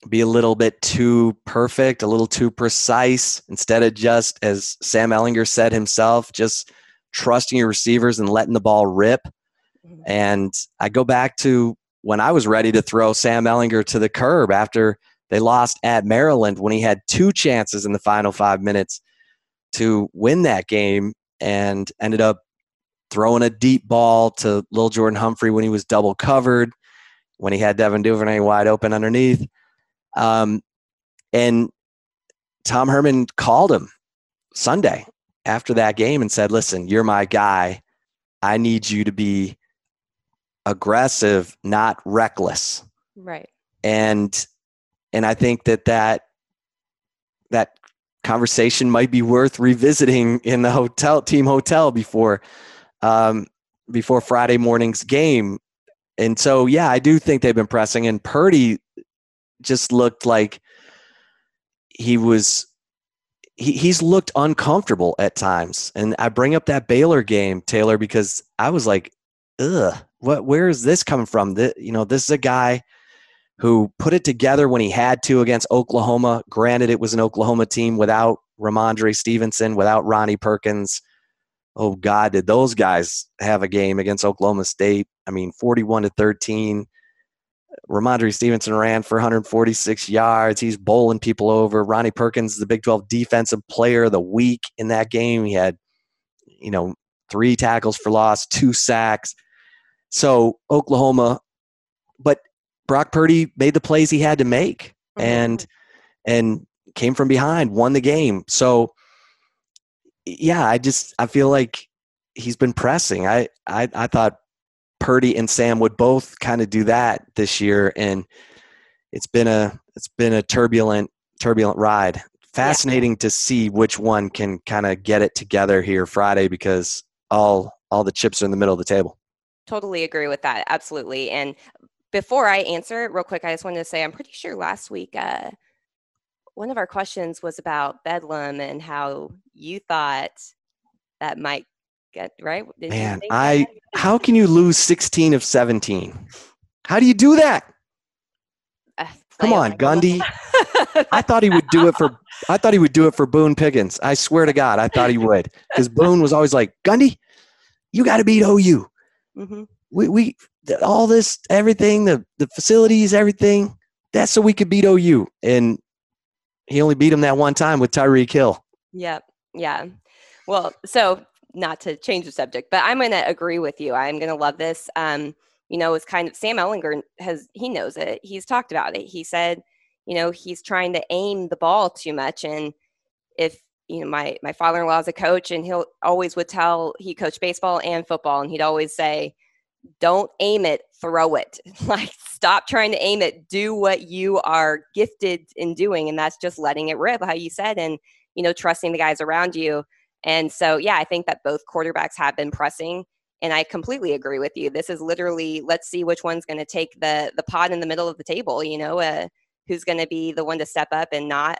be a little bit too perfect, a little too precise, instead of just, as Sam Ehlinger said himself, just trusting your receivers and letting the ball rip. Mm-hmm. And I go back to when I was ready to throw Sam Ehlinger to the curb after they lost at Maryland when he had two chances in the final five minutes to win that game and ended up throwing a deep ball to Lil Jordan Humphrey when he was double covered, when he had Devin Duvernay wide open underneath. Um, and Tom Herman called him Sunday after that game and said, Listen, you're my guy. I need you to be aggressive, not reckless. Right. And and I think that that that conversation might be worth revisiting in the hotel team hotel before um, before Friday morning's game. And so, yeah, I do think they've been pressing. And Purdy just looked like he was he, he's looked uncomfortable at times. And I bring up that Baylor game, Taylor, because I was like, ugh, what where is this coming from? That you know, this is a guy who put it together when he had to against Oklahoma. Granted, it was an Oklahoma team without Rhamondre Stevenson, without Ronnie Perkins. Oh God, did those guys have a game against Oklahoma State? I mean, 41 to 13. Rhamondre Stevenson ran for 146 yards. He's bowling people over. Ronnie Perkins, the Big 12 Defensive Player of the Week in that game. He had, you know, three tackles for loss, two sacks. So Oklahoma, but Brock Purdy made the plays he had to make, mm-hmm. and and came from behind, won the game. So yeah, I just I feel like he's been pressing. I I, I thought Purdy and Sam would both kind of do that this year, and it's been a it's been a turbulent turbulent ride. Fascinating yeah. to see which one can kind of get it together here Friday because all all the chips are in the middle of the table. Totally agree with that. Absolutely. And before I answer it real quick, I just wanted to say I'm pretty sure last week uh, one of our questions was about Bedlam and how you thought that might get right. Did Man, I how can you lose 16 of 17? How do you do that? Uh, Come on, Gundy. I thought he would do it for I thought he would do it for Boone Pickens. I swear to God, I thought he would. Because Boone was always like, Gundy, you got to beat OU. Mm-hmm. We, we, all this, everything, the, the facilities, everything, that's so we could beat OU. And he only beat him that one time with Tyreek Hill. Yep. Yeah. Well, so not to change the subject, but I'm going to agree with you. I'm going to love this. Um, you know, it's kind of Sam Ehlinger has, he knows it. He's talked about it. He said, you know, he's trying to aim the ball too much. And if, you know, my, my father-in-law is a coach and he'll always would tell, he coached baseball and football. And he'd always say, don't aim it, throw it. like, stop trying to aim it. Do what you are gifted in doing. And that's just letting it rip, how you said, and, you know, trusting the guys around you. And so, yeah, I think that both quarterbacks have been pressing. And I completely agree with you. This is literally let's see which one's going to take the the pot in the middle of the table. You know, uh, who's going to be the one to step up and not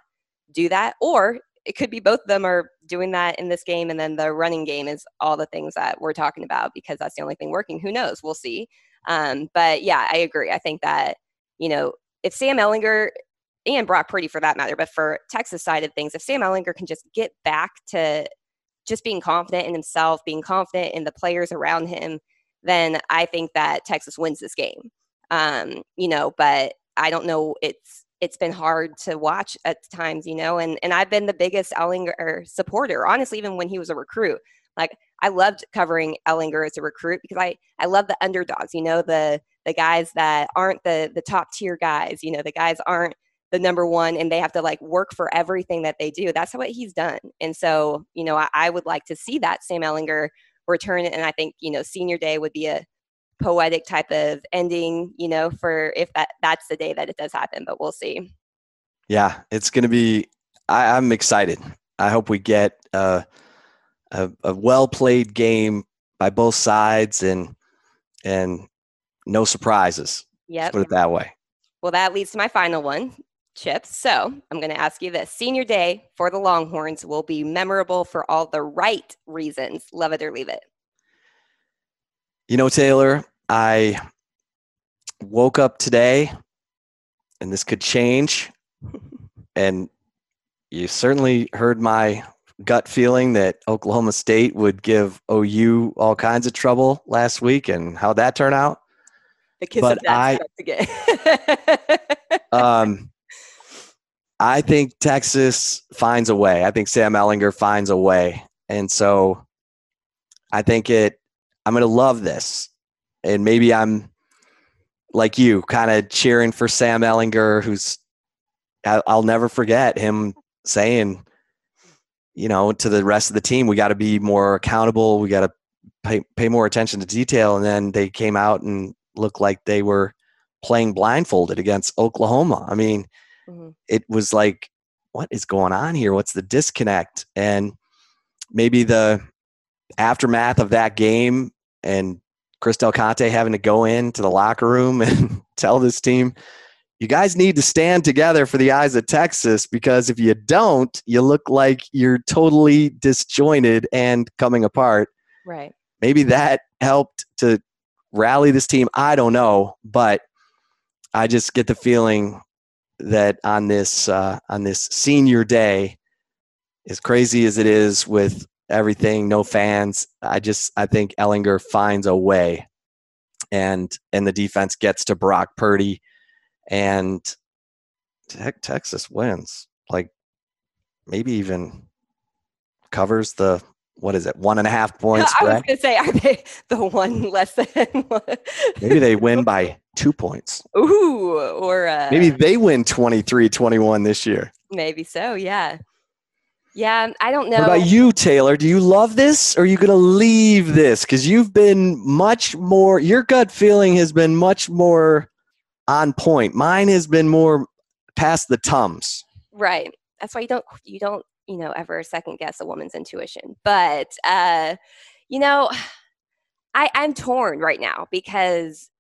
do that, or it could be both of them are doing that in this game, and then the running game is all the things that we're talking about because that's the only thing working. Who knows? We'll see. Um, but yeah, I agree. I think that you know if Sam Ehlinger and Brock Purdy for that matter, but for Texas side of things, if Sam Ehlinger can just get back to just being confident in himself, being confident in the players around him, then I think that Texas wins this game. Um, you know, but I don't know. It's it's been hard to watch at times, you know, and and I've been the biggest Ehlinger supporter, honestly, even when he was a recruit. Like I loved covering Ehlinger as a recruit because I I love the underdogs, you know, the the guys that aren't the the top tier guys, you know, the guys aren't the number one and they have to like work for everything that they do. That's what he's done. And so, you know, I, I would like to see that Sam Ehlinger return. And I think, you know, senior day would be a poetic type of ending, you know, for if that that's the day that it does happen, but we'll see. Yeah, it's going to be, I, am excited. I hope we get a, a, a well played game by both sides and, and no surprises. Yeah. Put it that way. Well, that leads to my final one. Chips. So I'm going to ask you this Senior day for the Longhorns will be memorable for all the right reasons. Love it or leave it. You know, Taylor, I woke up today and this could change. and you certainly heard my gut feeling that Oklahoma State would give OU all kinds of trouble last week and how that turned out. The kiss but of I, um, I think Texas finds a way. I think Sam Ehlinger finds a way. And so I think it, I'm going to love this. And maybe I'm like you, kind of cheering for Sam Ehlinger, who's, I'll never forget him saying, you know, to the rest of the team, we got to be more accountable. We got to pay, pay more attention to detail. And then they came out and looked like they were playing blindfolded against Oklahoma. I mean, mm-hmm. it was like, what is going on here? What's the disconnect? And maybe the aftermath of that game and Chris Del Conte having to go into the locker room and tell this team, you guys need to stand together for the eyes of Texas because if you don't, you look like you're totally disjointed and coming apart. Right. Maybe that helped to rally this team. I don't know, but I just get the feeling that on this uh, on this senior day, as crazy as it is with everything, no fans, I just I think Ehlinger finds a way, and and the defense gets to Brock Purdy, and te- Texas wins. Like maybe even covers the what is it one and a half points I was going to say, are they the one less than? maybe they win by two points. Ooh, or uh, Maybe they win 23-21 this year. maybe so. Yeah, yeah. I don't know. What about you, Taylor? Do you love this or are you going to leave this? Because you've been much more, your gut feeling has been much more on point. Mine has been more past the tums. Right. That's why you don't you don't you know ever second guess a woman's intuition. But uh, you know, I I'm torn right now because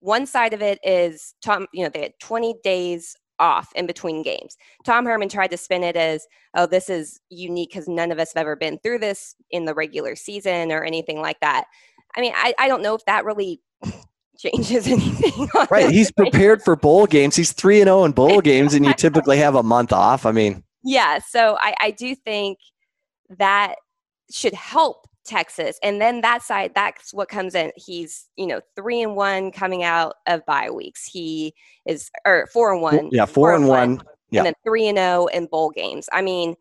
one side of it is Tom. You know, they had 20 days off in between games. Tom Herman tried to spin it as, oh, this is unique because none of us have ever been through this in the regular season or anything like that. I mean, I, I don't know if that really changes anything. Right. He's prepared for bowl games. He's 3 and 0 in bowl games, and you typically have a month off. I mean, Yeah, so I, I do think that should help Texas. And then that side, that's what comes in. He's, you know, three and one coming out of bye weeks. He is or four and one. yeah, 4 and 1. Yeah. And then three and oh in bowl games. I mean,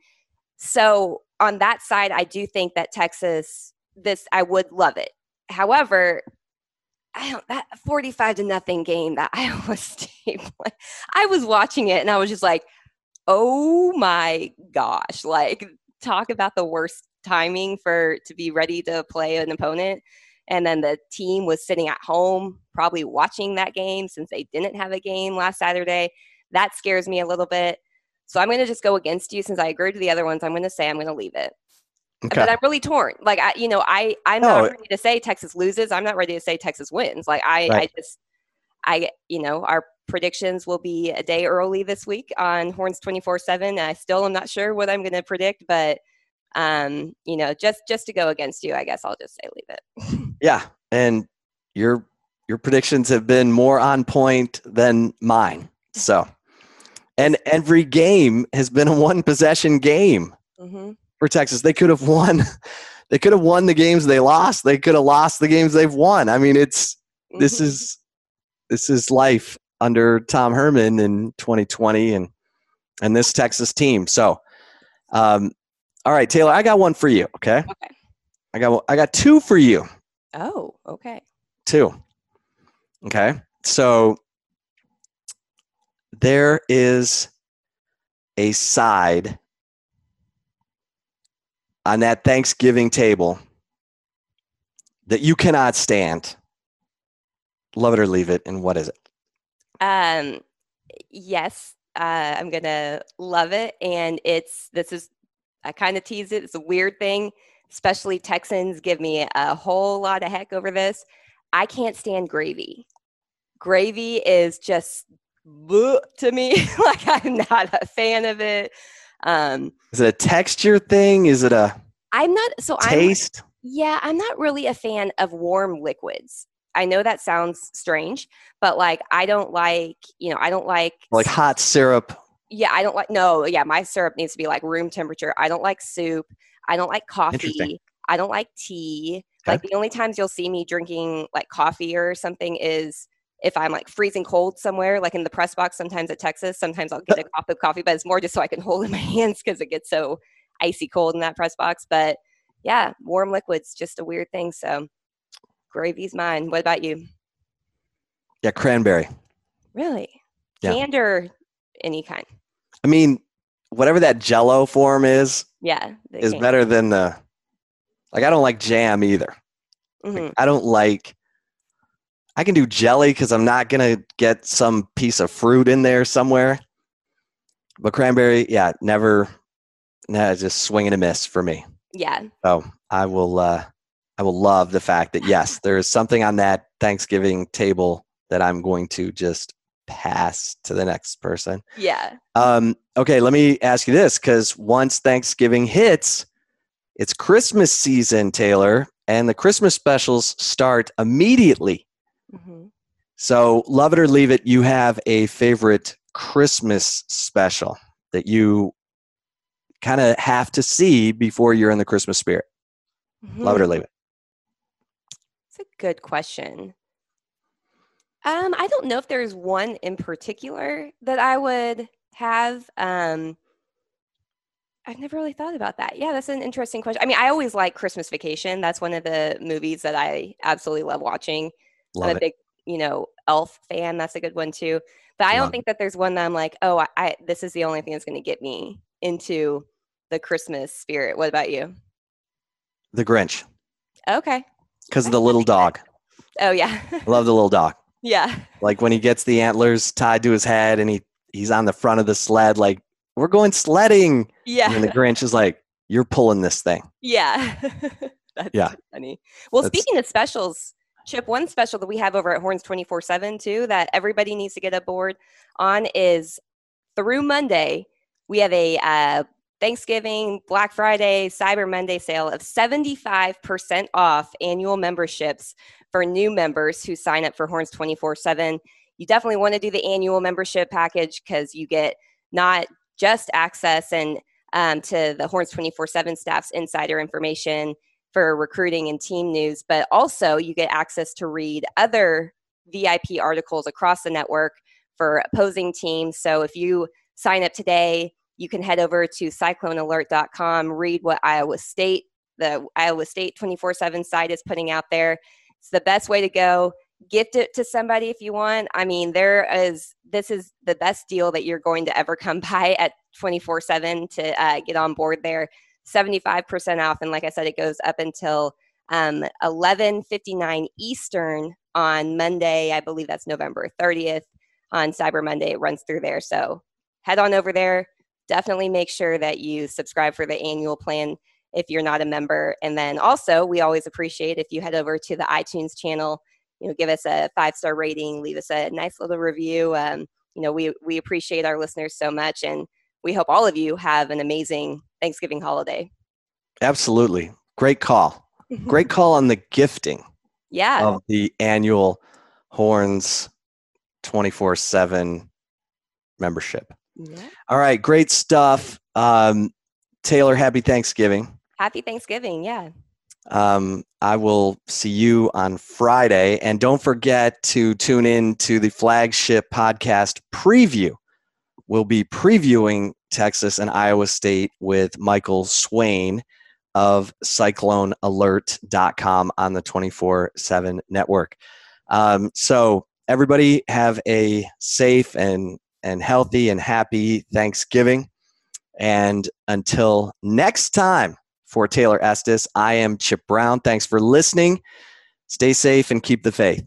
so on that side, I do think that Texas, this I would love it. However, I don't that 45 to nothing game that Iowa State played, I was watching it and I was just like, oh my gosh, like talk about the worst timing for to be ready to play an opponent. And then the team was sitting at home, probably watching that game since they didn't have a game last Saturday. That scares me a little bit. So I'm going to just go against you since I agreed to the other ones. I'm going to say I'm going to leave it. Okay. But I'm really torn. Like I, you know, I I'm No. not ready to say Texas loses. I'm not ready to say Texas wins. Like I, I just, I, you know, our predictions will be a day early this week on Horns 24 seven. I still am not sure what I'm going to predict, but um, you know, just just to go against you, I guess I'll just say leave it. Yeah, and your your predictions have been more on point than mine. So, and every game has been a one possession game hmm for Texas. They could have won. They could have won the games they lost. They could have lost the games they've won. I mean, it's this Mm-hmm. is this is life under Tom Herman in 2020 and and this Texas team. So, um, all right, Taylor, I got one for you. Okay, Okay. I got I got two for you. Oh, okay. Two. Okay. So there is a side on that Thanksgiving table that you cannot stand. Love it or leave it. And what is it? Um, yes, uh, I'm gonna love it, and it's this is I kind of tease it. It's a weird thing, especially Texans give me a whole lot of heck over this. I can't stand gravy. Gravy is just bleh to me. like I'm not a fan of it. Um, Is it a texture thing? Is it a I'm not so I'm taste? yeah, I'm not really a fan of warm liquids. I know that sounds strange, but like I don't like, you know, I don't like Like hot syrup? Yeah, I don't like no, yeah, my syrup needs to be like room temperature. I don't like soup. I don't like coffee. I don't like tea. Okay. Like the only times you'll see me drinking like coffee or something is if I'm like freezing cold somewhere, like in the press box sometimes at Texas, sometimes I'll get uh a cup of coffee, but it's more just so I can hold in my hands because it gets so icy cold in that press box. But yeah, warm liquids, just a weird thing. So gravy's mine. What about you? Yeah, cranberry. Really? Yeah. Canned or any kind? I mean, whatever that jello form is, Yeah. is better than the like I don't like jam either. Like, Mhm. I don't like. I can do jelly because I'm not gonna get some piece of fruit in there somewhere. But cranberry, yeah, never. Nah, just swing and a miss for me. Yeah. So I will. uh I will love the fact that yes, there is something on that Thanksgiving table that I'm going to just pass to the next person. Yeah. Um, okay, let me ask you this because once Thanksgiving hits, it's Christmas season, Taylor, and the Christmas specials start immediately. Mhm. So, love it or leave it, you have a favorite Christmas special that you kind of have to see before you're in the Christmas spirit. Love it or Hmm, leave it. It's a good question. Um, I don't know if there's one in particular that I would have. Um, I've never really thought about that. Yeah, that's an interesting question. I mean, I always like Christmas Vacation. That's one of the movies that I absolutely love watching. Love I'm a it. big, you know, Elf fan. That's a good one too. But I don't think that there's one that I'm like, oh, I, I this is the only thing that's going to get me into the Christmas spirit. What about you? The Grinch, Okay. because of the little dog. Oh yeah. I love the little dog. Yeah. Like when he gets the antlers tied to his head and he, he's on the front of the sled, like, we're going sledding. Yeah. And the Grinch is like, you're pulling this thing. Yeah. That's Yeah. funny. Well, That's- speaking of specials, Chip, one special that we have over at Horns 24 7 too that everybody needs to get aboard on is through Monday. We have a uh, Thanksgiving, Black Friday, Cyber Monday sale of 75% off annual memberships for new members who sign up for Horns 24 7. You definitely want to do the annual membership package because you get not just access and um, to the Horns 24 7 staff's insider information for recruiting and team news, but also you get access to read other VIP articles across the network for opposing teams. So if you sign up today, you can head over to cyclonealert.com, read what Iowa State, the Iowa State 24 7 site is putting out there. It's the best way to go. Gift it to somebody if you want. I mean, there is, this is the best deal that you're going to ever come by at 24 7 to uh, get on board there. 75% off. And like I said, it goes up until um, 11.59 Eastern on Monday. I believe that's November 30th on Cyber Monday. It runs through there. So head on over there. Definitely make sure that you subscribe for the annual plan if you're not a member. And then also, we always appreciate if you head over to the iTunes channel, you know, give us a five star rating, leave us a nice little review. Um, you know, we, we appreciate our listeners so much. And we hope all of you have an amazing Thanksgiving holiday. Absolutely. Great call. Great call on the gifting yeah. of the annual Horns 24 7 membership. yeah. All right. Great stuff. Um, Taylor, happy Thanksgiving. Happy Thanksgiving. Yeah. Um, I will see you on Friday. And don't forget to tune in to the flagship podcast preview. We'll be previewing Texas and Iowa State with Michael Swain of cyclonealert.com on the 24 7 network. Um, so, everybody have a safe and, and healthy and happy Thanksgiving. And until next time, for Taylor Estes, I am Chip Brown. Thanks for listening. Stay safe and keep the faith.